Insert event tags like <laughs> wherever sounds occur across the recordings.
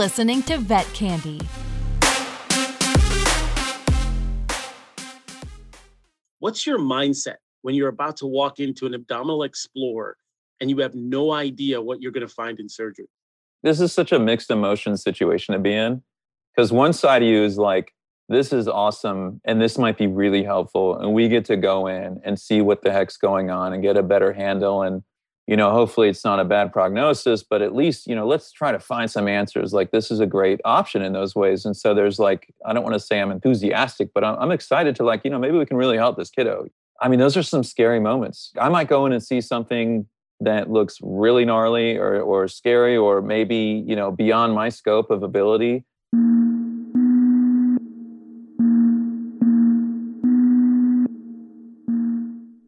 listening to Vet Candy. What's your mindset when you're about to walk into an abdominal explorer and you have no idea what you're going to find in surgery? This is such a mixed emotion situation to be in because one side of you is like, this is awesome and this might be really helpful. And we get to go in and see what the heck's going on and get a better handle. And, you know, hopefully it's not a bad prognosis, but at least, you know, let's try to find some answers. Like this is a great option in those ways. And so there's like, I don't want to say I'm enthusiastic, but I'm, I'm excited to like, you know, maybe we can really help this kiddo. I mean, those are some scary moments. I might go in and see something that looks really gnarly or, or scary or maybe, you know, beyond my scope of ability.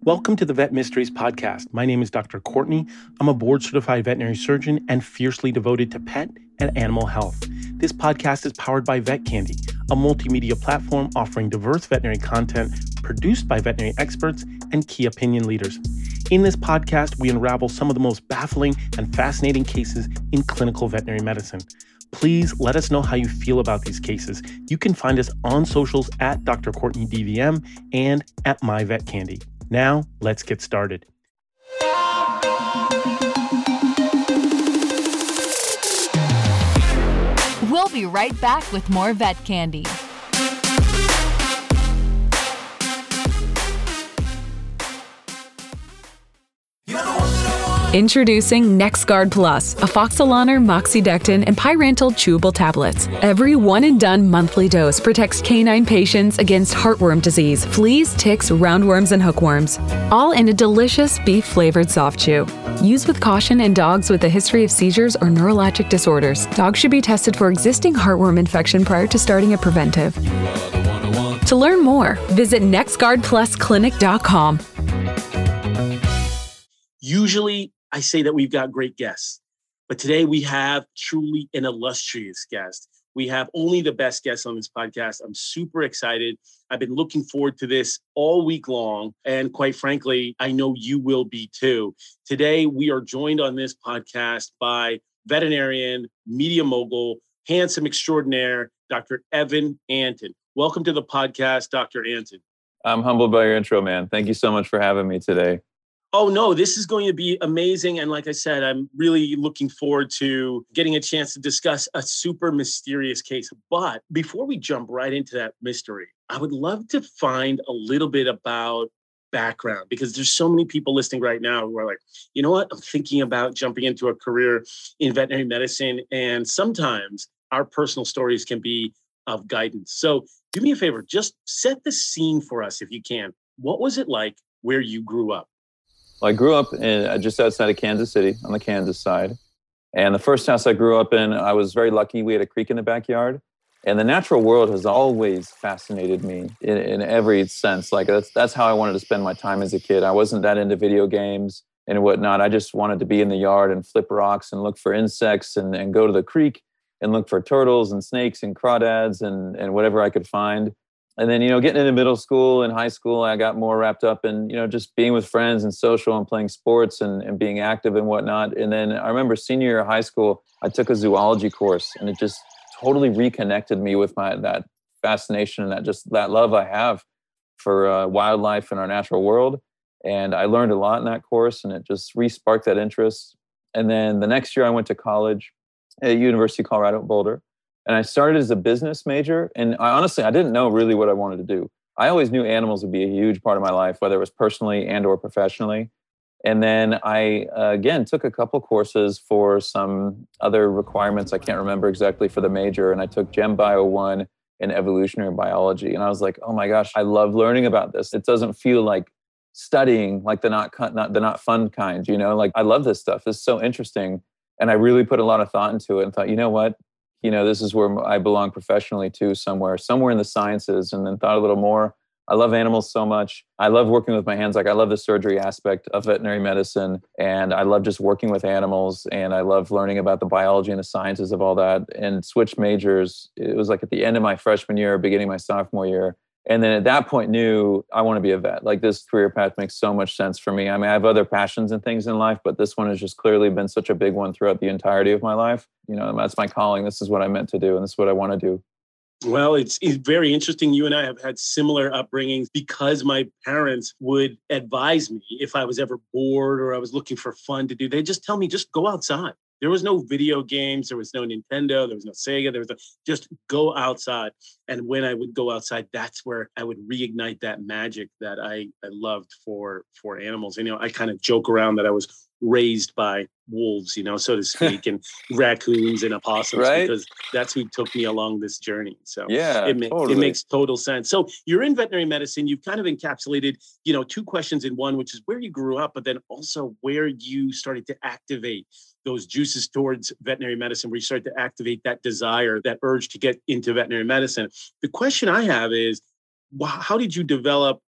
Welcome to the Vet Mysteries Podcast. My name is Dr. Courtney. I'm a board certified veterinary surgeon and fiercely devoted to pet and animal health. This podcast is powered by Vet Candy, a multimedia platform offering diverse veterinary content produced by veterinary experts and key opinion leaders. In this podcast, we unravel some of the most baffling and fascinating cases in clinical veterinary medicine. Please let us know how you feel about these cases. You can find us on socials at Dr. Courtney DVM and at My Vet Candy. Now, let's get started. We'll be right back with more Vet Candy. Introducing NexGard Plus, afoxolaner, moxidectin, and pyrantel chewable tablets. Every one and done monthly dose protects canine patients against heartworm disease, fleas, ticks, roundworms, and hookworms. All in a delicious beef flavored soft chew. Use with caution in dogs with a history of seizures or neurologic disorders. Dogs should be tested for existing heartworm infection prior to starting a preventive. To learn more, visit nexgardplusclinic.com. Usually, I say that we've got great guests, but today we have truly an illustrious guest. We have only the best guests on this podcast. I'm super excited. I've been looking forward to this all week long. And quite frankly, I know you will be too. Today, we are joined on this podcast by veterinarian, media mogul, handsome extraordinaire, Dr. Evan Antin. Welcome to the podcast, Dr. Antin. I'm humbled by your intro, man. Thank you so much for having me today. Oh no, this is going to be amazing. And like I said, I'm really looking forward to getting a chance to discuss a super mysterious case. But before we jump right into that mystery, I would love to find a little bit about background because there's so many people listening right now who are like, you know what, I'm thinking about jumping into a career in veterinary medicine. And sometimes our personal stories can be of guidance. So do me a favor, just set the scene for us if you can. What was it like where you grew up? Well, I grew up in uh, just outside of Kansas City on the Kansas side. And the first house I grew up in, I was very lucky. We had a creek in the backyard. And the natural world has always fascinated me in, in every sense. Like that's, that's how I wanted to spend my time as a kid. I wasn't that into video games and whatnot. I just wanted to be in the yard and flip rocks and look for insects and, and go to the creek and look for turtles and snakes and crawdads and, and whatever I could find and then you know getting into middle school and high school i got more wrapped up in you know just being with friends and social and playing sports and, and being active and whatnot. And then i remember senior year of high school i took a zoology course and it just totally reconnected me with my that fascination and that just that love i have for uh, wildlife and our natural world. And i learned a lot in that course and it just re-sparked that interest. And then the next year i went to college at university of colorado boulder and I started as a business major. And I honestly, I didn't know really what I wanted to do. I always knew animals would be a huge part of my life, whether it was personally and or professionally. And then I uh, again took a couple courses for some other requirements. I can't remember exactly for the major, and I took Gen Bio one in evolutionary biology. And I was like, oh my gosh, I love learning about this. It doesn't feel like studying like the not, not the not fun kind, you know. Like I love this stuff. It's so interesting, and I really put a lot of thought into it. And thought, you know what, you know, this is where I belong professionally too, somewhere, somewhere in the sciences, and then thought a little more. I love animals so much. I love working with my hands. Like I love the surgery aspect of veterinary medicine, and I love just working with animals, and I love learning about the biology and the sciences of all that. And switch majors. It was like at the end of my freshman year, beginning my sophomore year, and then at that point knew I want to be a vet. Like this career path makes so much sense for me. I mean, I have other passions and things in life, but this one has just clearly been such a big one throughout the entirety of my life. You know, that's my calling. This is what I meant to do, and this is what I want to do. Well, it's, it's very interesting. You and I have had similar upbringings because my parents would advise me if I was ever bored or I was looking for fun to do. They just tell me, just go outside. There was no video games. There was no Nintendo. There was no Sega. There was a, just go outside. And when I would go outside, that's where I would reignite that magic that I, I loved for for animals. And, you know, I kind of joke around that I was raised by wolves, you know, so to <laughs> speak, and raccoons and opossums right? because that's who took me along this journey. So yeah, it, ma- totally. it makes total sense. So you're in veterinary medicine. You've kind of encapsulated, you know, two questions in one, which is where you grew up, but then also where you started to activate those juices towards veterinary medicine, where you start to activate that desire, that urge to get into veterinary medicine. The question I have is, how did you develop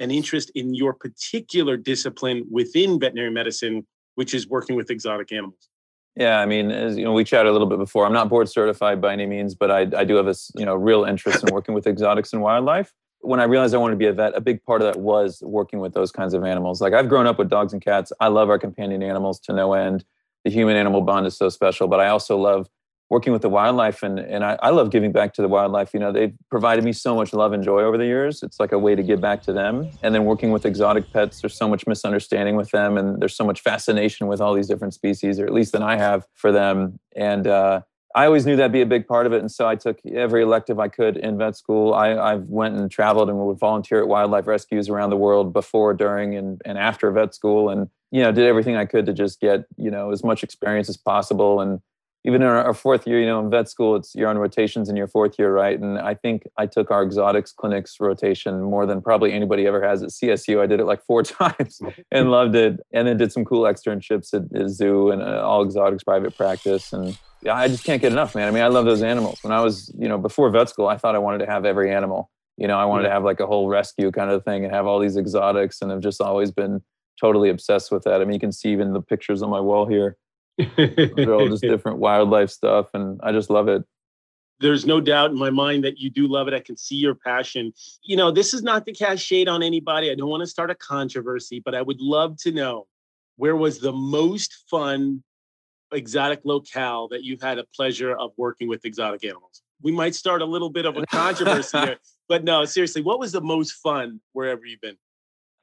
an interest in your particular discipline within veterinary medicine which is working with exotic animals. Yeah, I mean, as you know, we chatted a little bit before. I'm not board certified by any means, but I, I do have a you know real interest in <laughs> working with exotics and wildlife. When I realized I wanted to be a vet, a big part of that was working with those kinds of animals. Like I've grown up with dogs and cats. I love our companion animals to no end. The human animal bond is so special, but I also love working with the wildlife and and I, I, love giving back to the wildlife. You know they've provided me so much love and joy over the years. It's like a way to give back to them. And then working with exotic pets there's so much misunderstanding with them and there's so much fascination with all these different species or at least than i have for them. And uh, I always knew that'd be a big part of it, and so I took every elective I could in vet school. I, I went and traveled and would volunteer at wildlife rescues around the world before, during, and, and after vet school, and you know did everything I could to just get you know as much experience as possible. And even in our, fourth year, you know, in vet school, it's you're on rotations in your fourth year, right? And I think I took our exotics clinics rotation more than probably anybody ever has at CSU. I did it like four <laughs> times and loved it. And then did some cool externships at, at zoo and uh, all exotics private practice. And yeah, I just can't get enough, man. I mean, I love those animals. When I was, you know, before vet school, I thought I wanted to have every animal. You know, I wanted to have like a whole rescue kind of thing and have all these exotics, and I've just always been totally obsessed with that. I mean, you can see even the pictures on my wall here they're all just <laughs> different wildlife stuff, and I just love it. There's no doubt in my mind that you do love it. I can see your passion. You know, this is not to cast shade on anybody. I don't want to start a controversy, but I would love to know where was the most fun exotic locale that you've had a pleasure of working with exotic animals? We might start a little bit of a controversy <laughs> there, but no, seriously, what was the most fun wherever you've been?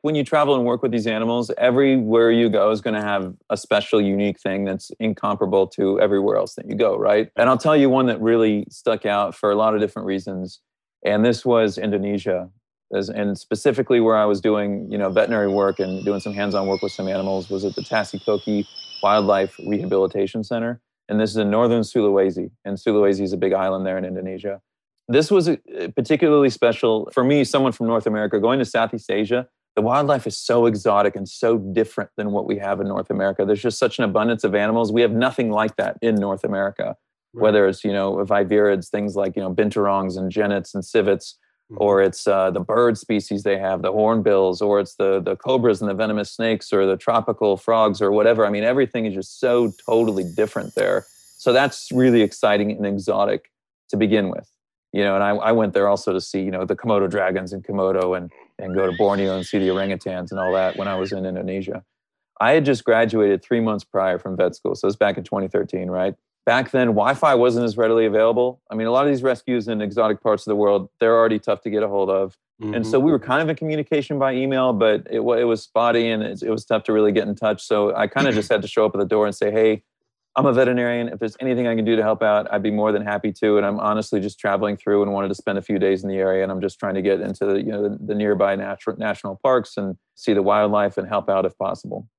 When you travel and work with these animals, everywhere you go is going to have a special, unique thing that's incomparable to everywhere else that you go, right? And I'll tell you one that really stuck out for a lot of different reasons. And this was Indonesia. And specifically where I was doing, you know, veterinary work and doing some hands-on work with some animals was at the Tasikoki Wildlife Rehabilitation Center. And this is in northern Sulawesi. And Sulawesi is a big island there in Indonesia. This was particularly special for me, someone from North America, going to Southeast Asia the wildlife is so exotic and so different than what we have in North America. There's just such an abundance of animals. We have nothing like that in North America. Right. Whether it's you know viverrids, things like you know binturongs and genets and civets, mm-hmm. or it's uh, the bird species they have, the hornbills, or it's the the cobras and the venomous snakes, or the tropical frogs, or whatever. I mean, everything is just so totally different there. So that's really exciting and exotic to begin with you know, and I, I went there also to see, you know, the Komodo dragons in Komodo and, and go to Borneo and see the orangutans and all that when I was in Indonesia. I had just graduated three months prior from vet school. So it was back in 2013, right? Back then, Wi Fi wasn't as readily available. I mean, a lot of these rescues in exotic parts of the world, they're already tough to get a hold of. Mm-hmm. And so we were kind of in communication by email, but it, it was spotty and it, it was tough to really get in touch. So I kind of <clears throat> just had to show up at the door and say, hey, I'm a veterinarian. If there's anything I can do to help out, I'd be more than happy to. And I'm honestly just traveling through and wanted to spend a few days in the area. And I'm just trying to get into the, you know, the, the nearby natural, national parks and see the wildlife and help out if possible.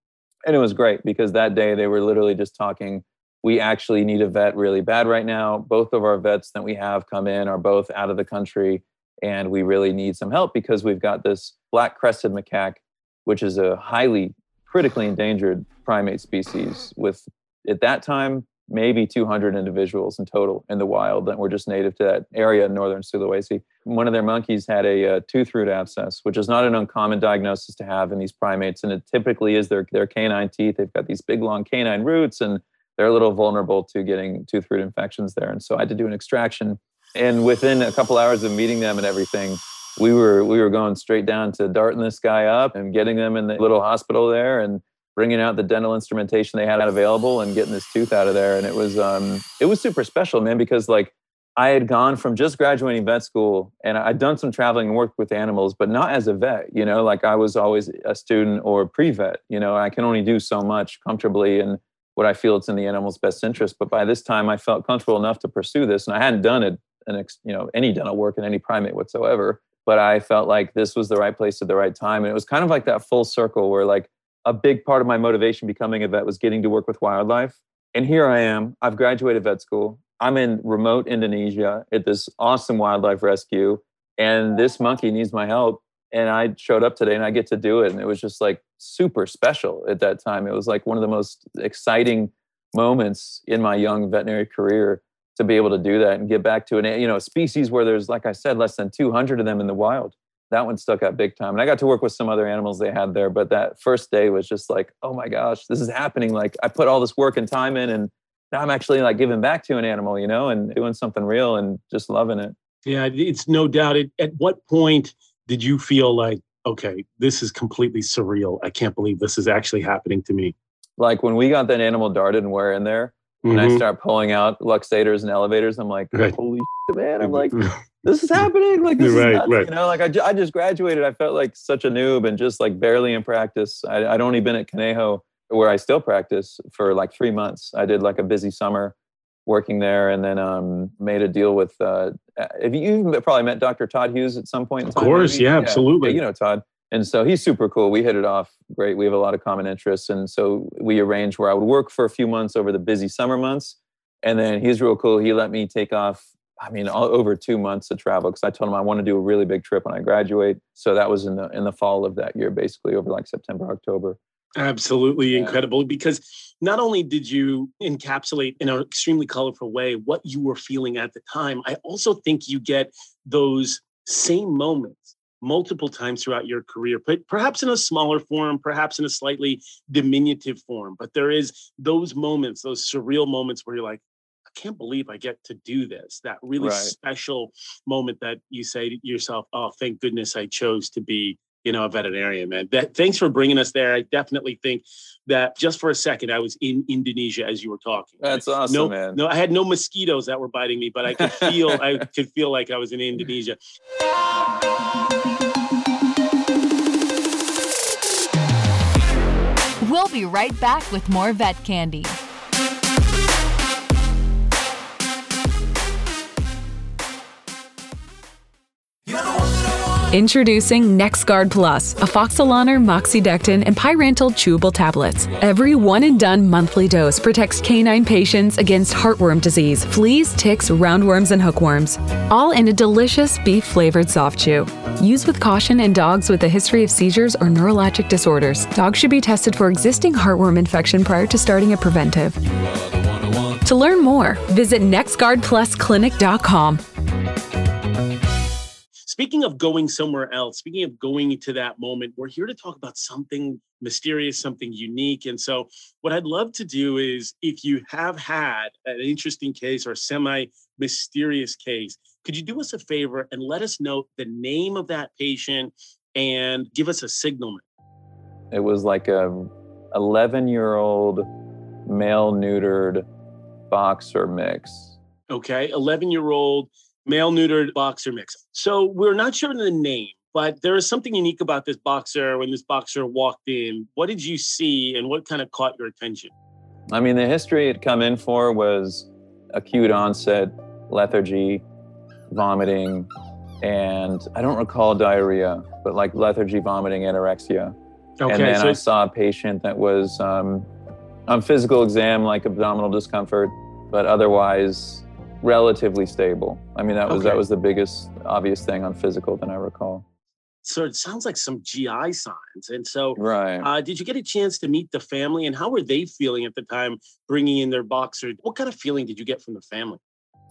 And it was great because that day they were literally just talking. We actually need a vet really bad right now. Both of our vets that we have come in are both out of the country. And we really need some help because we've got this black crested macaque, which is a highly critically endangered primate species with at that time maybe 200 individuals in total in the wild that were just native to that area in northern Sulawesi. One of their monkeys had a, a, uh, tooth root abscess, which is not an uncommon diagnosis to have in these primates. And it typically is their, their canine teeth. They've got these big, long canine roots, and they're a little vulnerable to getting tooth root infections there. And so I had to do an extraction. And within a couple hours of meeting them and everything, we were we were going straight down to darting this guy up and getting them in the little hospital there and bringing out the dental instrumentation they had available and getting this tooth out of there. And it was um, it was super special, man, because like I had gone from just graduating vet school and I'd done some traveling and worked with animals, but not as a vet. You know, like I was always a student or pre-vet. You know, I can only do so much comfortably and what I feel it's in the animal's best interest. But by this time, I felt comfortable enough to pursue this, and I hadn't done it, an you know, any dental work in any primate whatsoever. But I felt like this was the right place at the right time, and it was kind of like that full circle where like a big part of my motivation becoming a vet was getting to work with wildlife. And here I am. I've graduated vet school. I'm in remote Indonesia at this awesome wildlife rescue, and this monkey needs my help. And I showed up today and I get to do it. And it was just like super special at that time. It was like one of the most exciting moments in my young veterinary career to be able to do that and get back to an you know a species where there's like I said less than 200 of them in the wild that one stuck out big time. And I got to work with some other animals they had there, but that first day was just like, oh my gosh, this is happening. Like I put all this work and time in, and now I'm actually like giving back to an animal, you know, and doing something real and just loving it. Yeah, it's no doubt. It, at what point did you feel like, okay, this is completely surreal? I can't believe this is actually happening to me. Like when we got that animal darted and we're in there, mm-hmm. and I start pulling out luxators and elevators, I'm like, right. holy shit, man! I'm like, this is happening. Like, this right, is nuts, right. you know, like I, ju- I just graduated. I felt like such a noob and just like barely in practice. I, I'd only been at Conejo where I still practice for like three months. I did like a busy summer working there and then um, made a deal with, uh, have you probably met Dr. Todd Hughes at some point in time? Of course. Yeah, yeah, absolutely. Yeah, you know, Todd. And so he's super cool. We hit it off great. We have a lot of common interests. And so we arranged where I would work for a few months over the busy summer months. And then he's real cool. He let me take off I mean, all, over two months of travel because I told him I want to do a really big trip when I graduate. So that was in the in the fall of that year, basically over like September, October. Absolutely yeah. incredible because not only did you encapsulate in an extremely colorful way what you were feeling at the time, I also think you get those same moments multiple times throughout your career, but perhaps in a smaller form, perhaps in a slightly diminutive form. But there is those moments, those surreal moments where you're like, can't believe I get to do this. That really right. special moment that you say to yourself, "Oh, thank goodness I chose to be." You know, a veterinarian, man. That, thanks for bringing us there. I definitely think that just for a second, I was in Indonesia as you were talking. That's awesome, no, man. No, I had no mosquitoes that were biting me, but I could feel, I <laughs> could feel like I was in Indonesia. We'll be right back with more vet candy. Introducing NexGard Plus, afoxolaner, moxidectin, and pyrantel chewable tablets. Every one and done monthly dose protects canine patients against heartworm disease, fleas, ticks, roundworms, and hookworms. All in a delicious beef flavored soft chew. Use with caution in dogs with a history of seizures or neurologic disorders. Dogs should be tested for existing heartworm infection prior to starting a preventive. To learn more, visit nexgardplusclinic.com. Speaking of going somewhere else, speaking of going to that moment, we're here to talk about something mysterious, something unique. And so, what I'd love to do is if you have had an interesting case or semi mysterious case, could you do us a favor and let us know the name of that patient and give us a signal? It was like a 11 year old male neutered boxer mix. Okay, 11 year old male neutered boxer mix. So we're not sure the name, but there is something unique about this boxer when this boxer walked in. What did you see and what kind of caught your attention? I mean, the history it come in for was acute onset lethargy, vomiting, and I don't recall diarrhea, but like lethargy, vomiting, anorexia. Okay, and then so I saw a patient that was um, on physical exam, like abdominal discomfort, but otherwise relatively stable. I mean, that was okay. that was the biggest obvious thing on physical that I recall. So it sounds like some GI signs. And so, right. Uh, did you get a chance to meet the family, and how were they feeling at the time, bringing in their boxer? What kind of feeling did you get from the family?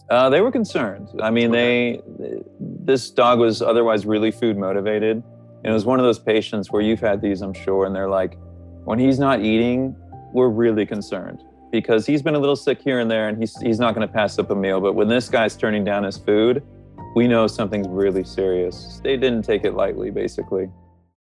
Uh, they were concerned. I mean, okay. they this dog was otherwise really food motivated. And it was one of those patients where you've had these, I'm sure, and they're like, when he's not eating, we're really concerned because he's been a little sick here and there and he's, he's not going to pass up a meal. But when this guy's turning down his food, we know something's really serious. They didn't take it lightly, basically.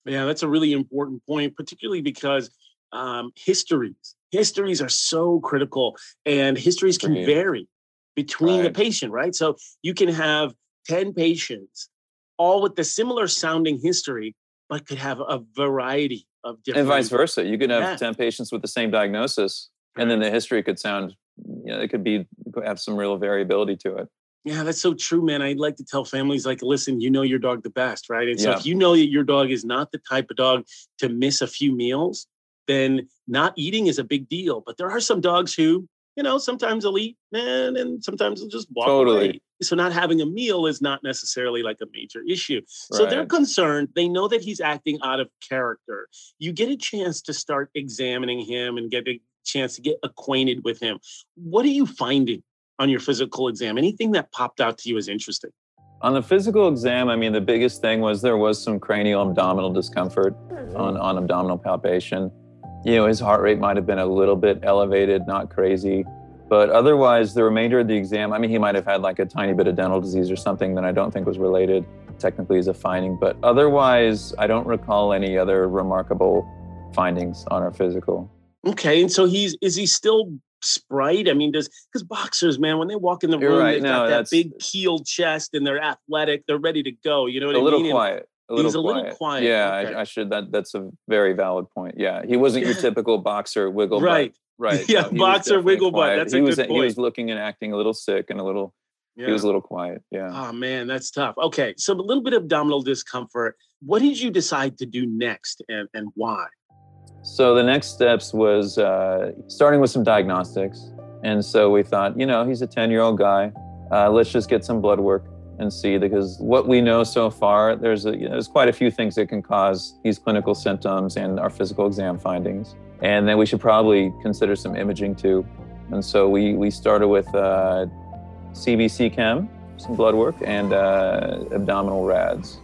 Yeah, that's a really important point, particularly because um, histories, histories are so critical, and histories can Right. vary between the patient, right? So you can have 10 patients, all with the similar sounding history, but could have a variety of different. And vice versa. You could have Yeah. 10 patients with the same diagnosis, and then the history could sound, you know, it could be, have some real variability to it. Yeah, that's so true, man. I'd like to tell families like, listen, you know your dog the best, right? And so Yeah. if you know that your dog is not the type of dog to miss a few meals, then not eating is a big deal. But there are some dogs who, you know, sometimes they'll eat and, and sometimes they'll just walk Totally. away. So not having a meal is not necessarily like a major issue. So they're concerned. They know that he's acting out of character. You get a chance to start examining him and get a chance to get acquainted with him. What are you finding on your physical exam? Anything that popped out to you as interesting? On the physical exam, I mean, the biggest thing was there was some cranial abdominal discomfort mm-hmm. on, on abdominal palpation. You know, his heart rate might have been a little bit elevated, not crazy. But otherwise, the remainder of the exam, I mean, he might have had like a tiny bit of dental disease or something that I don't think was related technically as a finding. But otherwise, I don't recall any other remarkable findings on our physical. Okay, and so he's is he still sprite? I mean, does because boxers, man, when they walk in the You're room, right. they've No, got that big keeled chest and they're athletic, they're ready to go. You know what a I little mean? And- quiet. A little He's a little quiet. quiet, Yeah, okay. I, I should. That that's a very valid point. Yeah, he wasn't your <laughs> typical boxer wiggle butt. Right. Right. Yeah, no, boxer wiggle butt. quiet. That's a he was good he was looking and acting a little sick and a little Yeah. he was a little quiet. Yeah. Oh man, that's tough. Okay, so a little bit of abdominal discomfort. What did you decide to do next, and and why? So the next steps was uh, starting with some diagnostics, and so we thought, you know, he's a ten year old guy. Uh, let's just get some blood work and see because what we know so far, there's a, you know, there's quite a few things that can cause these clinical symptoms and our physical exam findings, and then we should probably consider some imaging too. And so we we started with uh, CBC chem, some blood work, and uh, abdominal rads.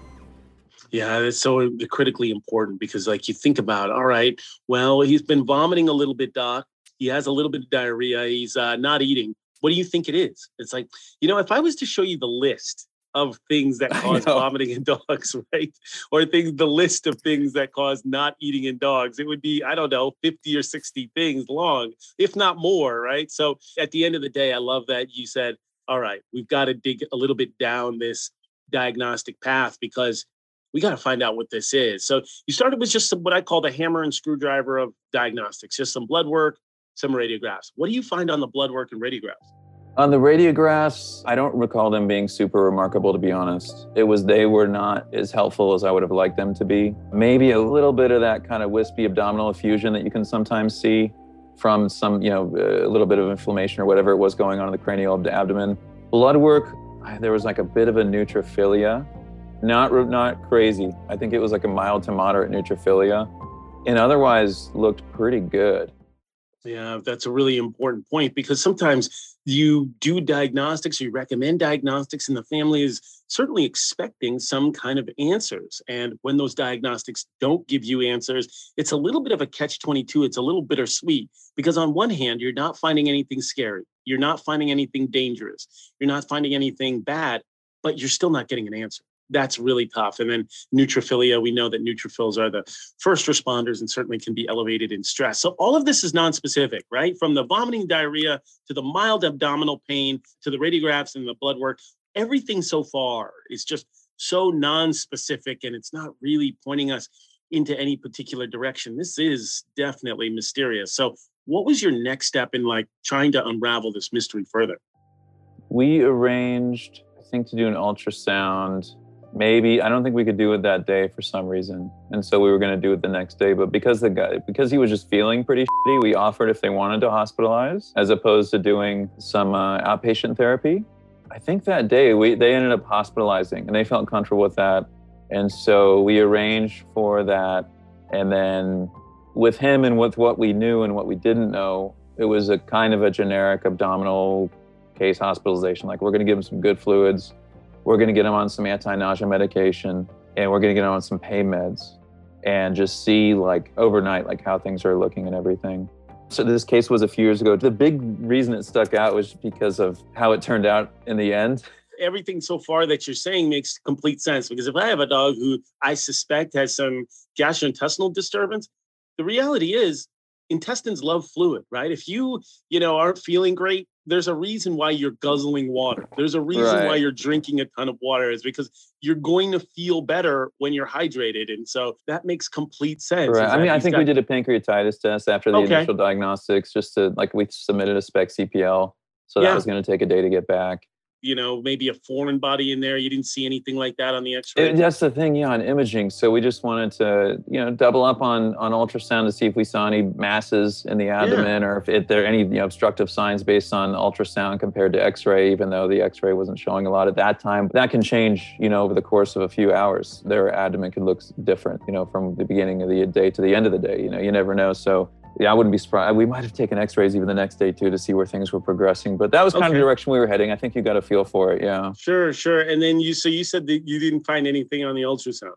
Yeah, it's so critically important because, like, you think about, all right, well, he's been vomiting a little bit, doc. He has a little bit of diarrhea. He's uh, not eating. What do you think it is? It's like, you know, if I was to show you the list of things that <laughs> cause vomiting in dogs, <laughs> right? Or things, the list of things that cause not eating in dogs, it would be, I don't know, 50 or 60 things long, if not more, right? So at the end of the day, I love that you said, all right, we've got to dig a little bit down this diagnostic path because we got to find out what this is. So you started with just some, what I call the hammer and screwdriver of diagnostics, just some blood work, some radiographs. What do you find on the blood work and radiographs? On the radiographs, I don't recall them being super remarkable, to be honest. It was they were not as helpful as I would have liked them to be. Maybe a little bit of that kind of wispy abdominal effusion that you can sometimes see from some, you know, a little bit of inflammation or whatever it was going on in the cranial abdomen. Blood work, there was like a bit of a neutrophilia. Not not crazy. I think it was like a mild to moderate neutrophilia, and otherwise looked pretty good. Yeah, that's a really important point because sometimes you do diagnostics, you recommend diagnostics, and the family is certainly expecting some kind of answers. And when those diagnostics don't give you answers, it's a little bit of a catch 22. It's a little bittersweet because, on one hand, you're not finding anything scary, you're not finding anything dangerous, you're not finding anything bad, but you're still not getting an answer. That's really tough. And then neutrophilia, we know that neutrophils are the first responders and certainly can be elevated in stress. So all of this is non-specific, right? From the vomiting diarrhea to the mild abdominal pain to the radiographs and the blood work, everything so far is just so non-specific and it's not really pointing us into any particular direction. This is definitely mysterious. So what was your next step in like trying to unravel this mystery further? We arranged, I think, to do an ultrasound. Maybe I don't think we could do it that day for some reason, and so we were going to do it the next day. But because the guy, because he was just feeling pretty shitty, we offered if they wanted to hospitalize, as opposed to doing some uh, outpatient therapy. I think that day we they ended up hospitalizing, and they felt comfortable with that, and so we arranged for that. And then with him and with what we knew and what we didn't know, it was a kind of a generic abdominal case hospitalization. Like we're going to give him some good fluids, we're going to get him on some anti-nausea medication, and we're going to get him on some pain meds, and just see like overnight like how things are looking and everything. So this case was a few years ago. The big reason it stuck out was because of how it turned out in the end. everything so far that you're saying makes complete sense because if I have a dog who I suspect has some gastrointestinal disturbance, the reality is intestines love fluid, right? If you, you know, aren't feeling great, there's a reason why you're guzzling water. There's a reason Right. why you're drinking a ton of water is because you're going to feel better when you're hydrated. And so that makes complete sense. Right. I mean, I think got- we did a pancreatitis test after the Okay. initial diagnostics, just to like we submitted a spec CPL, so that was going to take a day to get back. You know, maybe a foreign body in there. You didn't see anything like that on the x-ray. It, that's the thing, yeah, on imaging. So we just wanted to, you know, double up on on ultrasound to see if we saw any masses in the abdomen or if, if there are any you know, obstructive signs based on ultrasound compared to X-ray. Even though the X-ray wasn't showing a lot at that time, that can change, you know, over the course of a few hours. Their abdomen could look different, you know, from the beginning of the day to the end of the day. You know, you never know. So. Yeah, I wouldn't be surprised. We might have taken X-rays even the next day too to see where things were progressing. But that was kind of the direction we were heading. I think you got a feel for it. Yeah. Sure, sure. And then you, so you said that you didn't find anything on the ultrasound.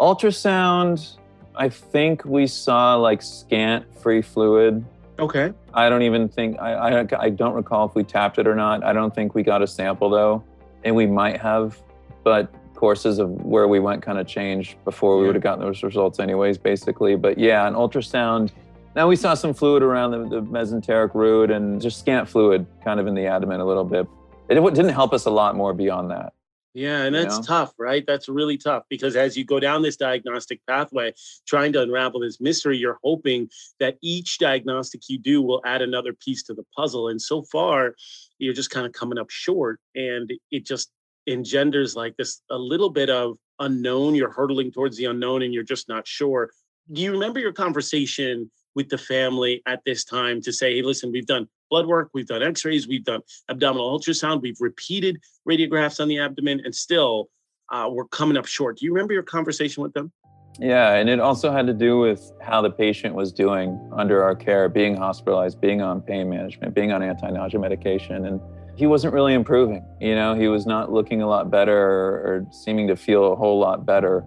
Ultrasound, I think we saw like scant free fluid. Okay. I don't even think, I, I, I don't recall if we tapped it or not. I don't think we got a sample though. And we might have, but courses of where we went kind of changed before we Yeah. would have gotten those results anyways, basically. But yeah, an ultrasound. Now we saw some fluid around the, the mesenteric root and just scant fluid kind of in the abdomen a little bit. It didn't help us a lot more beyond that. Yeah, and You that's know? tough, right? That's really tough because as you go down this diagnostic pathway, trying to unravel this mystery, you're hoping that each diagnostic you do will add another piece to the puzzle. And so far, you're just kind of coming up short. And it just engenders like this a little bit of unknown. You're hurtling towards the unknown and you're just not sure. Do you remember your conversation with the family at this time to say, hey, listen, we've done blood work, we've done x rays, we've done abdominal ultrasound, we've repeated radiographs on the abdomen, and still uh, we're coming up short. Do you remember your conversation with them? Yeah, and it also had to do with how the patient was doing under our care, being hospitalized, being on pain management, being on anti-nausea medication, and he wasn't really improving. You know, he was not looking a lot better or seeming to feel a whole lot better.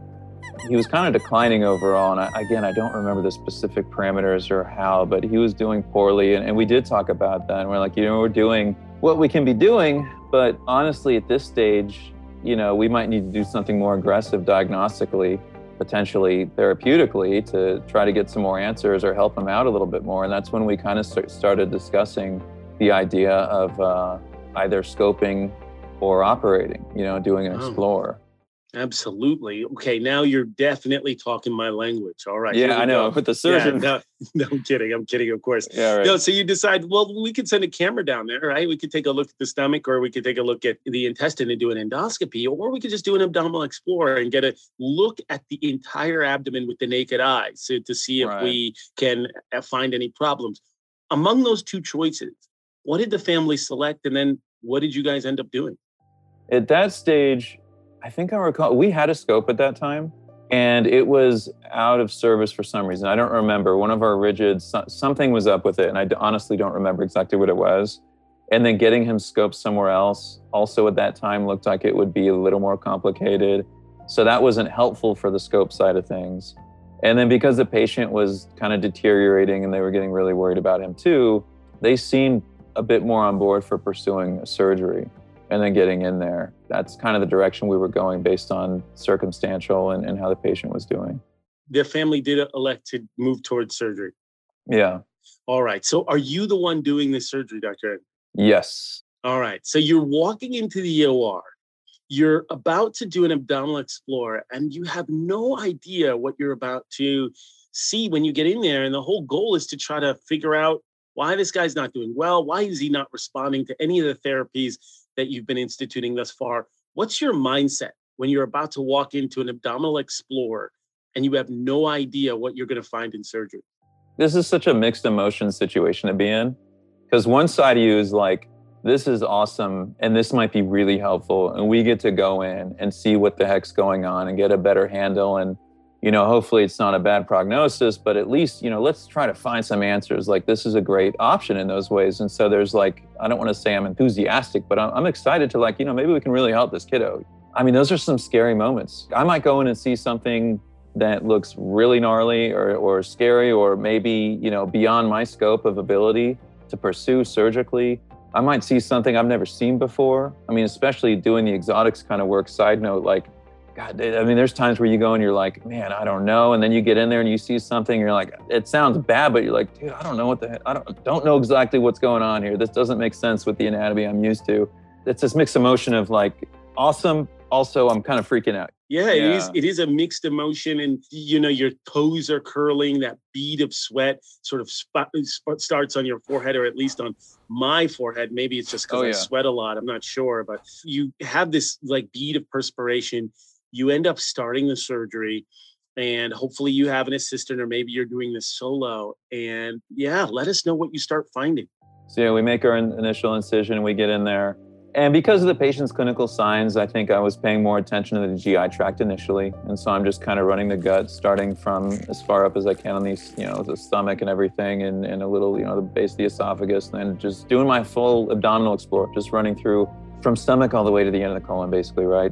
He was kind of declining overall, and I, again, I don't remember the specific parameters or how, but he was doing poorly, and, and we did talk about that. And we're like, you know, we're doing what we can be doing, but honestly, at this stage, you know, we might need to do something more aggressive diagnostically potentially therapeutically to try to get some more answers or help him out a little bit more. And that's when we kind of start, started discussing the idea of uh, either scoping or operating, you know, doing an Oh. explore. Absolutely. Okay, now you're definitely talking my language. All right. yeah, I know. go. <laughs> With the Yeah, surgeon. no, <laughs> no, I'm kidding. I'm kidding, of course. Yeah, right. No, so you decide, well, we could send a camera down there, right? We could take a look at the stomach or we could take a look at the intestine and do an endoscopy, or we could just do an abdominal explorer and get a look at the entire abdomen with the naked eye so to see if Right. we can uh, find any problems. Among those two choices, what did the family select? And then what did you guys end up doing? At that stage, I think I recall we had a scope at that time and it was out of service for some reason. I don't remember. One of our rigids, something was up with it, and I honestly don't remember exactly what it was. And then getting him scoped somewhere else, also at that time, looked like it would be a little more complicated. So that wasn't helpful for the scope side of things. And then because the patient was kind of deteriorating and they were getting really worried about him too, they seemed a bit more on board for pursuing surgery and then getting in there. That's kind of the direction we were going based on circumstantial and, and how the patient was doing. The family did elect to move towards surgery. Yeah. All right. So are you the one doing the surgery, Dr. Ed? Yes. All right. So you're walking into the OR. You're about to do an abdominal explorer, and you have no idea what you're about to see when you get in there. And the whole goal is to try to figure out why this guy's not doing well. Why is he not responding to any of the therapies that you've been instituting thus far? What's your mindset when you're about to walk into an abdominal explorer and you have no idea what you're going to find in surgery? This is such a mixed emotion situation to be in because one side of you is like, this is awesome and this might be really helpful. And we get to go in and see what the heck's going on and get a better handle. And, you know, hopefully it's not a bad prognosis, but at least, you know, let's try to find some answers. Like, this is a great option in those ways. And so there's like, I don't want to say I'm enthusiastic, but I'm, I'm excited to like, you know, maybe we can really help this kiddo. I mean, those are some scary moments. I might go in and see something that looks really gnarly or, or scary or maybe you know beyond my scope of ability to pursue surgically I might see something I've never seen before. I mean, especially doing the exotics kind of work. Side note, like, God, I mean, there's times where you go and you're like, man, I don't know, and then you get in there and you see something, and you're like, it sounds bad, but you're like, dude, I don't know what the, heck, I don't don't know exactly what's going on here. This doesn't make sense with the anatomy I'm used to. It's this mixed emotion of like awesome, also I'm kind of freaking out. Yeah, it is. It is a mixed emotion, and you know your toes are curling. That bead of sweat sort of spot, starts on your forehead, or at least on my forehead. Maybe it's just because oh, I sweat a lot. I'm not sure, but you have this like bead of perspiration. You end up starting the surgery, and hopefully you have an assistant, or maybe you're doing this solo. And yeah, let us know what you start finding. So yeah, we make our initial incision. We get in there and because of the patient's clinical signs, I think I was paying more attention to the GI tract initially. And so I'm just kind of running the gut, starting from as far up as I can on these, you know, the stomach and everything, and, and a little, you know, the base of the esophagus, and then just doing my full abdominal explore, just running through from stomach all the way to the end of the colon, basically, right?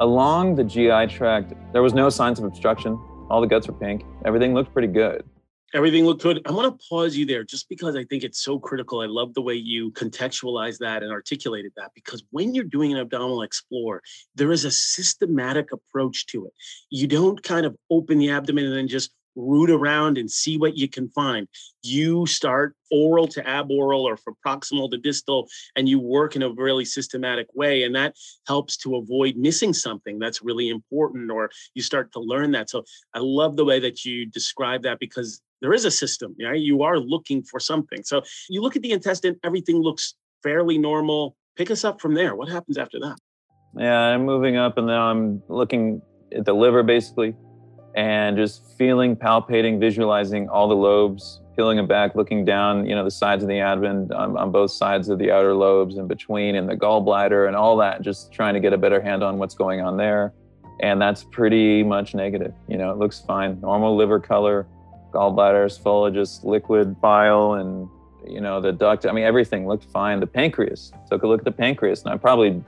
Along the GI tract, there was no signs of obstruction. All the guts were pink. Everything looked pretty good everything looked good. I want to pause you there just because I think it's so critical. I love the way you contextualize that and articulated that because when you're doing an abdominal explore, there is a systematic approach to it. You don't kind of open the abdomen and then just root around and see what you can find. You start oral to aboral or from proximal to distal, and you work in a really systematic way. And that helps to avoid missing something that's really important, or you start to learn that. So I love the way that you describe that because there is a system, right? You are looking for something. So you look at the intestine, everything looks fairly normal. Pick us up from there. What happens after that? Yeah, I'm moving up and now I'm looking at the liver basically and just feeling, palpating, visualizing all the lobes, peeling them back, looking down, you know, the sides of the abdomen on, on both sides of the outer lobes in between and the gallbladder and all that, just trying to get a better hand on what's going on there. And that's pretty much negative. You know, it looks fine. Normal liver color, gallbladder is full of just liquid bile and you know the duct i mean everything looked fine the pancreas took a look at the pancreas and i probably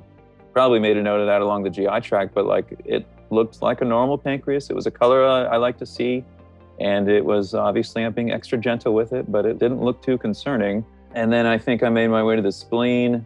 probably made a note of that along the gi tract but like it looked like a normal pancreas it was a color uh, i like to see and it was obviously i'm being extra gentle with it but it didn't look too concerning and then i think i made my way to the spleen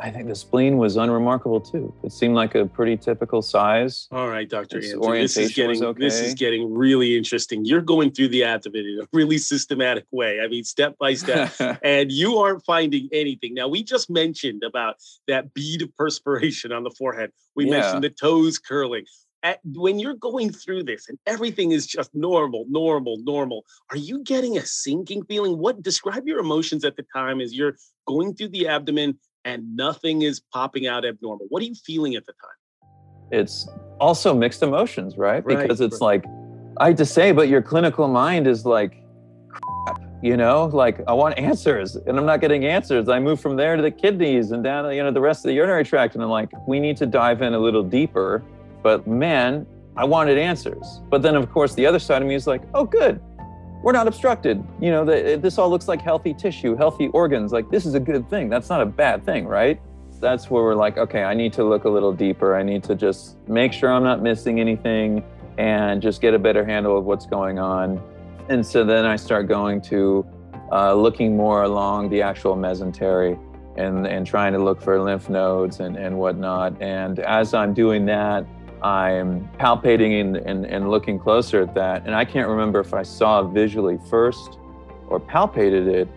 I think the spleen was unremarkable too. It seemed like a pretty typical size. All right, Dr. Anthony, this is getting okay. this is getting really interesting. You're going through the abdomen in a really systematic way. I mean, step by step, <laughs> and you aren't finding anything. Now, we just mentioned about that bead of perspiration on the forehead. We yeah. mentioned the toes curling. At, when you're going through this and everything is just normal, normal, normal, are you getting a sinking feeling? What describe your emotions at the time as you're going through the abdomen and nothing is popping out abnormal. What are you feeling at the time? It's also mixed emotions, right? right because it's right. like, I hate to say, but your clinical mind is like, crap, you know, like I want answers and I'm not getting answers. I move from there to the kidneys and down, you know, the rest of the urinary tract. And I'm like, we need to dive in a little deeper. But man, I wanted answers. But then, of course, the other side of me is like, oh, good we're not obstructed. You know, the, this all looks like healthy tissue, healthy organs. Like, this is a good thing. That's not a bad thing, right? That's where we're like, okay, I need to look a little deeper. I need to just make sure I'm not missing anything and just get a better handle of what's going on. And so then I start going to uh, looking more along the actual mesentery and, and trying to look for lymph nodes and, and whatnot. And as I'm doing that, I'm palpating and, and, and, looking closer at that. And I can't remember if I saw visually first or palpated it,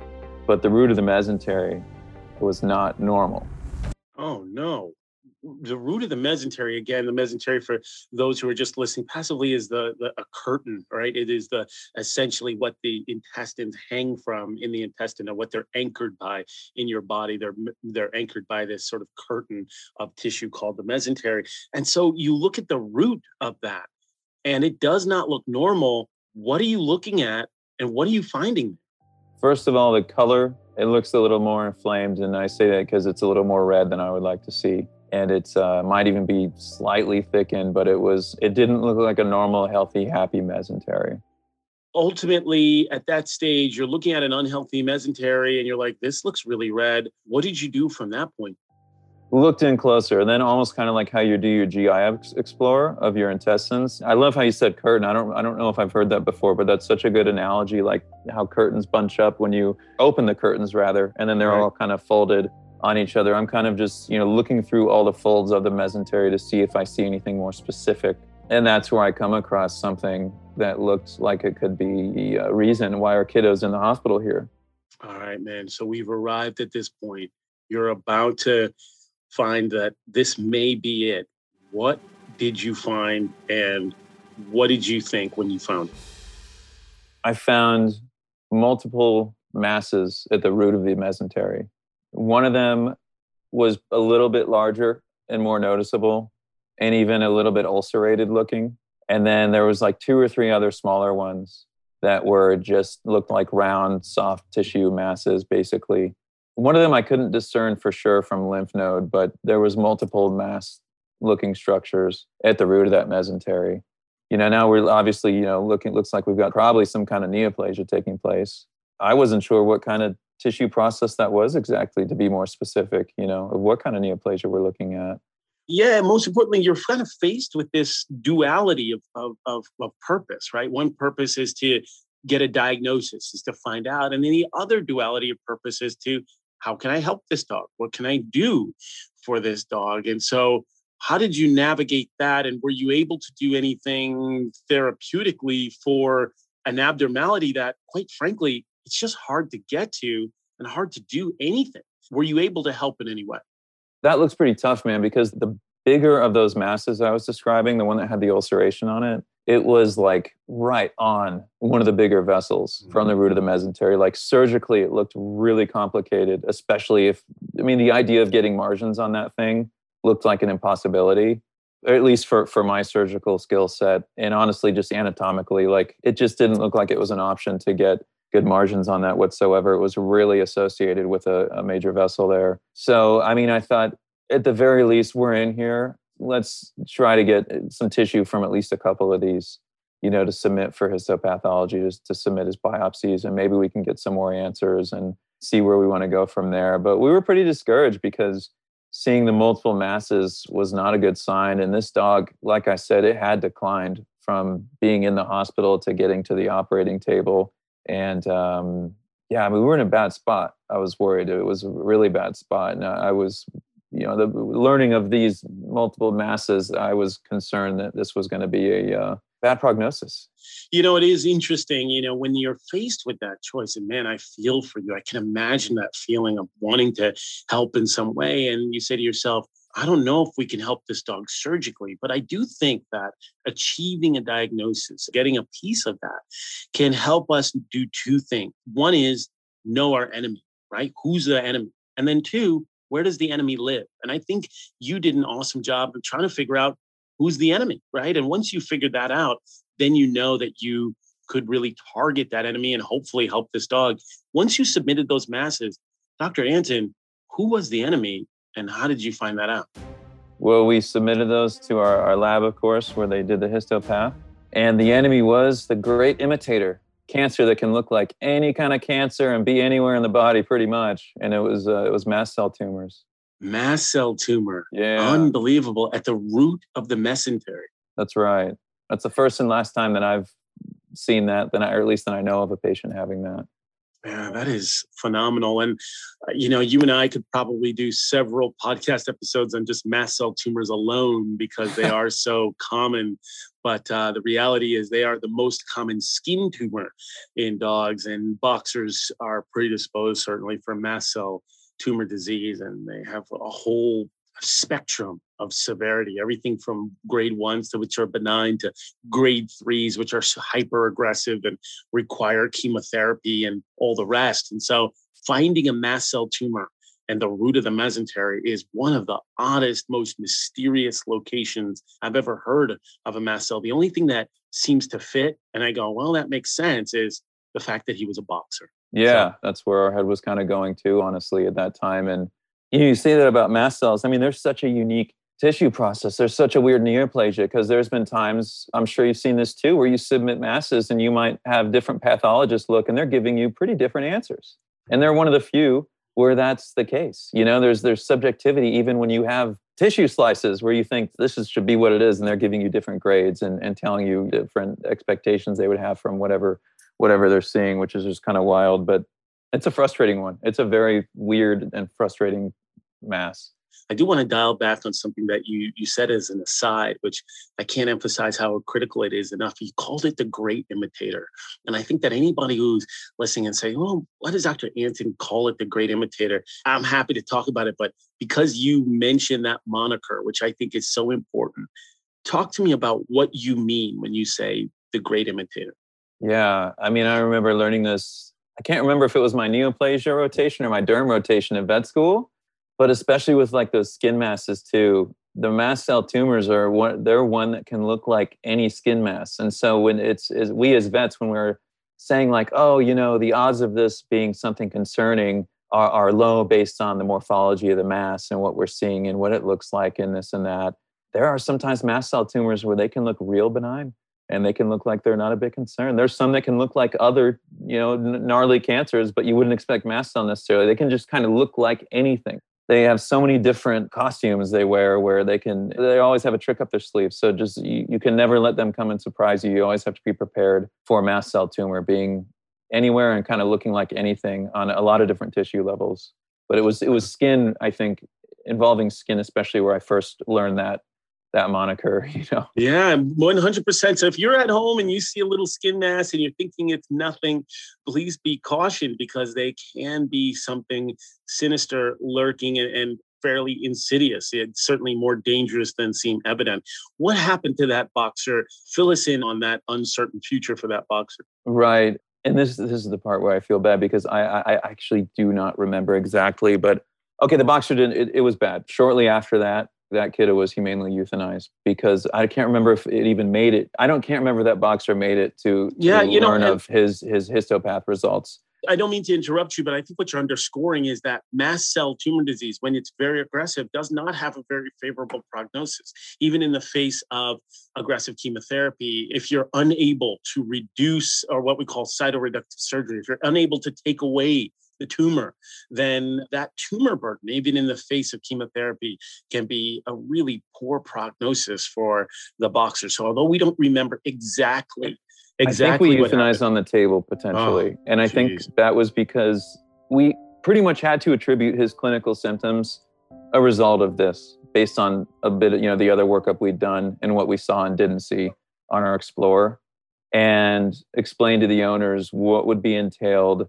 but the root of the mesentery was not normal. Oh, no the root of the mesentery again the mesentery for those who are just listening passively is the, the a curtain right? It is the essentially what the intestines hang from in the intestine and what they're anchored by in your body. They're they're anchored by this sort of curtain of tissue called the mesentery. And so you look at the root of that and it does not look normal. What are you looking at and what are you finding first of all the color it looks a little more inflamed and i say that because it's a little more red than i would like to see and it uh, might even be slightly thickened, but it was it didn't look like a normal, healthy, happy mesentery. Ultimately, at that stage, you're looking at an unhealthy mesentery, and you're like, "This looks really red." What did you do from that point? looked in closer, and then almost kind of like how you do your GI explorer of your intestines. I love how you said curtain. I don't I don't know if I've heard that before, but that's such a good analogy, like how curtains bunch up when you open the curtains rather, and then they're right. all kind of folded on each other. I'm kind of just, you know, looking through all the folds of the mesentery to see if I see anything more specific. And that's where I come across something that looked like it could be a reason why our kiddo's in the hospital here. All right, man. So we've arrived at this point. You're about to find that this may be it. What did you find and what did you think when you found it? I found multiple masses at the root of the mesentery. One of them was a little bit larger and more noticeable and even a little bit ulcerated looking. And then there was like two or three other smaller ones that were just looked like round, soft tissue masses, basically. One of them I couldn't discern for sure from lymph node, but there was multiple mass looking structures at the root of that mesentery. You know, now we're obviously, you know, looking looks like we've got probably some kind of neoplasia taking place. I wasn't sure what kind of tissue process that was exactly to be more specific, you know, of what kind of neoplasia we're looking at. Yeah, most importantly, you're kind of faced with this duality of, of, of, of purpose, right? One purpose is to get a diagnosis, is to find out. And then the other duality of purpose is to how can I help this dog? What can I do for this dog? And so, how did you navigate that? And were you able to do anything therapeutically for an abnormality that, quite frankly, it's just hard to get to and hard to do anything? Were you able to help in any way? That looks pretty tough, man, because the bigger of those masses I was describing, the one that had the ulceration on it, it was like right on one of the bigger vessels from the mm-hmm. root of the mesentery. Like surgically, it looked really complicated, especially if, I mean, the idea of getting margins on that thing looked like an impossibility, at least for, for my surgical skill set. And honestly, just anatomically, like it just didn't look like it was an option to get good margins on that whatsoever. It was really associated with a, a major vessel there. So, I mean, I thought at the very least, we're in here let's try to get uh, some tissue from at least a couple of these you know to submit for histopathology just to submit his biopsies and maybe we can get some more answers and see where we want to go from there but we were pretty discouraged because seeing the multiple masses was not a good sign and this dog like i said it had declined from being in the hospital to getting to the operating table and um, yeah i mean we were in a bad spot. I was worried. It was a really bad spot. And i was you know the learning of these multiple masses i was concerned that this was going to be a uh, bad prognosis. You know it is interesting you know when you're faced with that choice and man i feel for you. I can imagine that feeling of wanting to help in some way. And you say to yourself I don't know if we can help this dog surgically, but I do think that achieving a diagnosis, getting a piece of that, can help us do two things. One is know our enemy, right? Who's the enemy? And then two, where does the enemy live? And I think you did an awesome job of trying to figure out who's the enemy, right? And once you figured that out, then you know that you could really target that enemy and hopefully help this dog. Once you submitted those masses, Dr. Antin, who was the enemy and how did you find that out? Well, we submitted those to our, our lab, of course, where they did the histopath. And the enemy was the great imitator, cancer that can look like any kind of cancer and be anywhere in the body pretty much. And it was uh, it was mast cell tumors. Mast cell tumor. Yeah. Unbelievable. At the root of the mesentery. That's right. That's the first and last time that i've seen that then I, or at least that i know of a patient having that yeah, that is phenomenal. And, uh, you know, you and I could probably do several podcast episodes on just mast cell tumors alone because they are so common. But uh, the reality is, they are the most common skin tumor in dogs, and boxers are predisposed certainly for mast cell tumor disease, and they have a whole spectrum of severity, everything from grade ones to which are benign to grade threes, which are hyper aggressive and require chemotherapy and all the rest. And so finding a mast cell tumor and the root of the mesentery is one of the oddest, most mysterious locations I've ever heard of a mast cell. The only thing that seems to fit, and I go, well, that makes sense, is the fact that he was a boxer. Yeah, so, that's where our head was kind of going to, honestly, at that time. And you, say that about mast cells. I mean, there's such a unique tissue process. There's such a weird neoplasia because there's been times, I'm sure you've seen this too, where you submit masses and you might have different pathologists look and they're giving you pretty different answers. And they're one of the few where that's the case. You know, there's there's subjectivity even when you have tissue slices where you think this is, should be what it is, and they're giving you different grades and, and telling you different expectations they would have from whatever whatever they're seeing, which is just kind of wild. But it's a frustrating one. It's a very weird and frustrating mass. I do want to dial back on something that you you said as an aside, which I can't emphasize how critical it is enough. You called it the great imitator. And I think that anybody who's listening and saying, oh, well, why does Dr. Antin call it the great imitator? I'm happy to talk about it. But because you mentioned that moniker, which I think is so important, talk to me about what you mean when you say the great imitator. Yeah. I mean, I remember learning this. I can't remember if it was my neoplasia rotation or my derm rotation at vet school but especially with like those skin masses too the mast cell tumors are one they're one that can look like any skin mass and so when it's we as vets when we're saying like oh you know the odds of this being something concerning are, are low based on the morphology of the mass and what we're seeing and what it looks like and this and that there are sometimes mast cell tumors where they can look real benign and they can look like they're not a big concern. There's some that can look like other, you know, gnarly cancers, but you wouldn't expect mast cell necessarily. They can just kind of look like anything they have so many different costumes they wear where they can they always have a trick up their sleeve. So just you, you can never let them come and surprise you. You always have to be prepared for a mast cell tumor being anywhere and kind of looking like anything on a lot of different tissue levels. But it was it was skin i think involving skin especially where i first learned that that moniker, <laughs> you know. Yeah, 100%. So if you're at home and you see a little skin mass and you're thinking it's nothing, please be cautioned because they can be something sinister lurking and, and fairly insidious. It's certainly more dangerous than seem evident. What happened to that boxer? Fill us in on that uncertain future for that boxer. Right. And this this is the part where I feel bad because I I actually do not remember exactly, but okay, the boxer didn't. It, it was bad. Shortly after that, that kid was humanely euthanized because I can't remember if it even made it. I don't can't remember that boxer made it to, to yeah, you learn know, of his his histopath results. I don't mean to interrupt you, but I think what you're underscoring is that mast cell tumor disease, when it's very aggressive, does not have a very favorable prognosis, even in the face of aggressive chemotherapy. If you're unable to reduce, or what we call cytoreductive surgery, if you're unable to take away the tumor, then that tumor burden, even in the face of chemotherapy, can be a really poor prognosis for the boxer. So although we don't remember exactly exactly I think we euthanized on the table oh, potentially. Oh, and I geez. think that was because we pretty much had to attribute his clinical symptoms a result of this based on a bit of, you know, the other workup we'd done and what we saw and didn't see on our Explorer and explain to the owners what would be entailed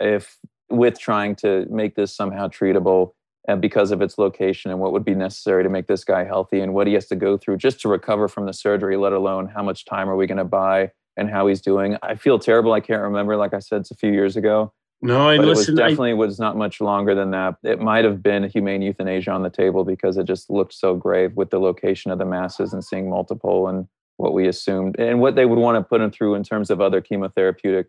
if with trying to make this somehow treatable and because of its location and what would be necessary to make this guy healthy and what he has to go through just to recover from the surgery, let alone how much time are we going to buy and how he's doing. I feel terrible. I can't remember. Like I said, it's a few years ago. No, I listen. It was definitely I, was not much longer than that. It might have been humane euthanasia on the table because it just looked so grave with the location of the masses and seeing multiple and what we assumed and what they would want to put him through in terms of other chemotherapeutic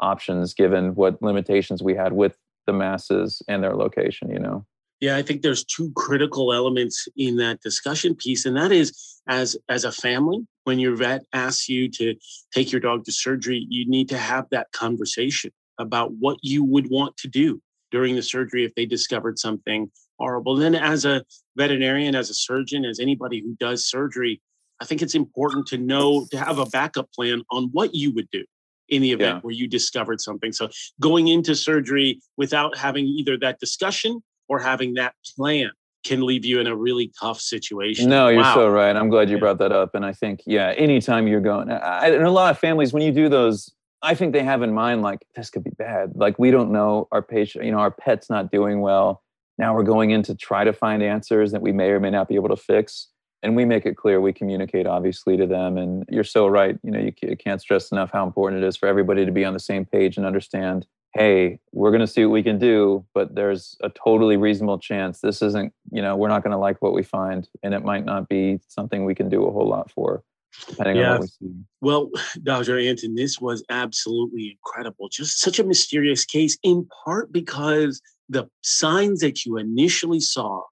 options, given what limitations we had with the masses and their location, you know? Yeah, I think there's two critical elements in that discussion piece. And that is as as a family, when your vet asks you to take your dog to surgery, you need to have that conversation about what you would want to do during the surgery if they discovered something horrible. Then as a veterinarian, as a surgeon, as anybody who does surgery, I think it's important to know to have a backup plan on what you would do in the event yeah. where you discovered something. So going into surgery without having either that discussion or having that plan can leave you in a really tough situation. No, you're wow. so right. I'm glad you yeah. brought that up. And I think, yeah, anytime you're going, I, in a lot of families, when you do those, I think they have in mind like this could be bad. Like we don't know our patient, you know, our pet's not doing well. Now we're going in to try to find answers that we may or may not be able to fix and we make it clear we communicate obviously to them. And you're so right you know you, can't stress enough how important it is for everybody to be on the same page and understand hey we're going to see what we can do but there's a totally reasonable chance this isn't you know we're not going to like what we find and it might not be something we can do a whole lot for depending yeah. on what we see. Well <laughs> dr antin this was absolutely incredible. Just such a mysterious case in part because the signs that you initially saw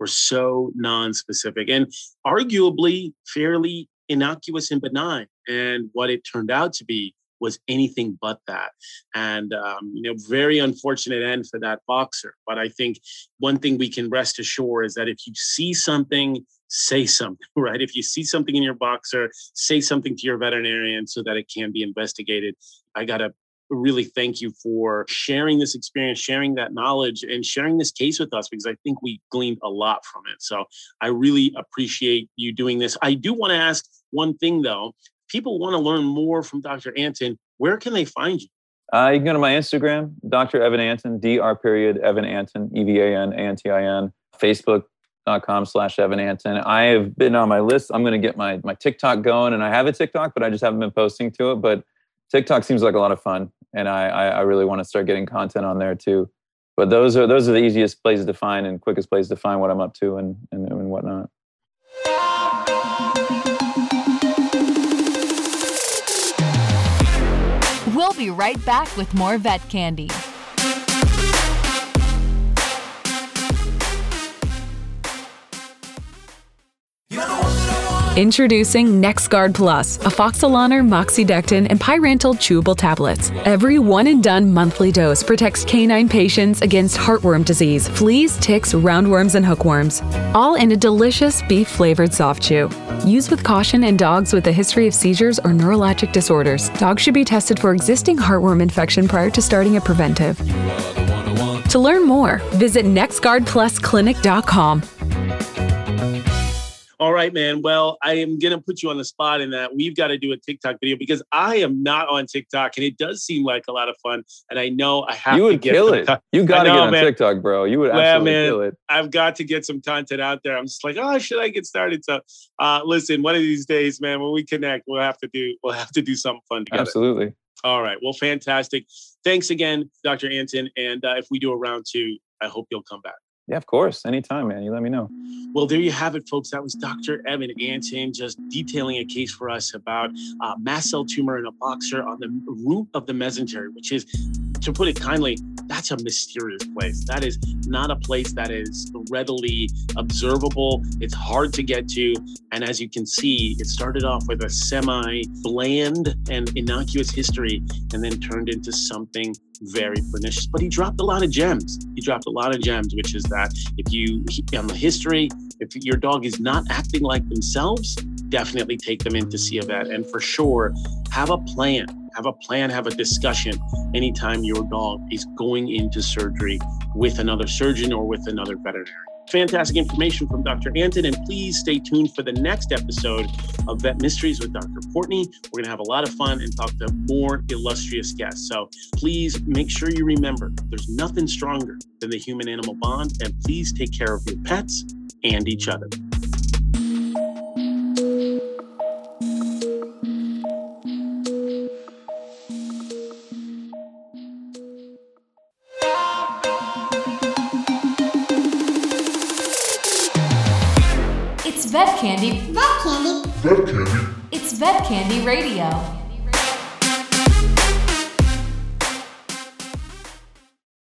were so non-specific and arguably fairly innocuous and benign. And what it turned out to be was anything but that. And, um, you know, very unfortunate end for that boxer. But I think one thing we can rest assured is that if you see something, say something, <laughs> right? If you see something in your boxer, say something to your veterinarian so that it can be investigated. I got to really thank you for sharing this experience, sharing that knowledge, and sharing this case with us because I think we gleaned a lot from it. So I really appreciate you doing this. I do want to ask one thing though. People want to learn more from Dr. Antin. Where can they find you? Uh, you can go to my Instagram, Dr. Evan Antin, Dr. period Evan Antin, E V A N A N T I N, Facebook.com slash Evan Antin. I have been on my list. I'm going to get my, my TikTok going, and I have a TikTok, but I just haven't been posting to it. But TikTok seems like a lot of fun, and I, I, really want to start getting content on there too. But those are those are the easiest places to find and quickest places to find what I'm up to and and, and whatnot. We'll be right back with more vet candy. Introducing NexGard Plus, afoxolaner, moxidectin, and pyrantel chewable tablets. Every one and done monthly dose protects canine patients against heartworm disease, fleas, ticks, roundworms, and hookworms. All in a delicious beef flavored soft chew. Use with caution in dogs with a history of seizures or neurologic disorders. Dogs should be tested for existing heartworm infection prior to starting a preventive. To learn more, visit nexgardplusclinic.com. All right, man. Well, I am going to put you on the spot in that we've got to do a TikTok video because I am not on TikTok and it does seem like a lot of fun. And I know I have you would kill it. T- you got to get on man. TikTok, bro. You would Well, absolutely man, kill it. I've got to get some content out there. I'm just like, oh, should I get started? So, uh, listen, one of these days, man, when we connect, we'll have to do we'll have to do something fun together. Absolutely. All right. Well, fantastic. Thanks again, Dr. Antin. And uh, if we do a round two, I hope you'll come back. Yeah, of course. Anytime, man. You let me know. Well, there you have it, folks. That was Dr. Evan Antin just detailing a case for us about uh, mast cell tumor in a boxer on the root of the mesentery, which is, to put it kindly, that's a mysterious place. That is not a place that is readily observable. It's hard to get to. And as you can see, it started off with a semi bland and innocuous history and then turned into something very pernicious. But he dropped a lot of gems. He dropped a lot of gems, which is that if you, on the history, if your dog is not acting like themselves, definitely take them in to see a vet. And for sure, have a plan. Have a plan, have a discussion anytime your dog is going into surgery with another surgeon or with another veterinarian. Fantastic information from Dr. Antin. and please stay tuned for the next episode of Vet Mysteries with Dr. Courtney. We're going to have a lot of fun and talk to more illustrious guests. So please make sure you remember there's nothing stronger than the human animal bond, and please take care of your pets and each other. It's Vet Candy. Vet candy. Vet Candy. It's Vet Candy Radio.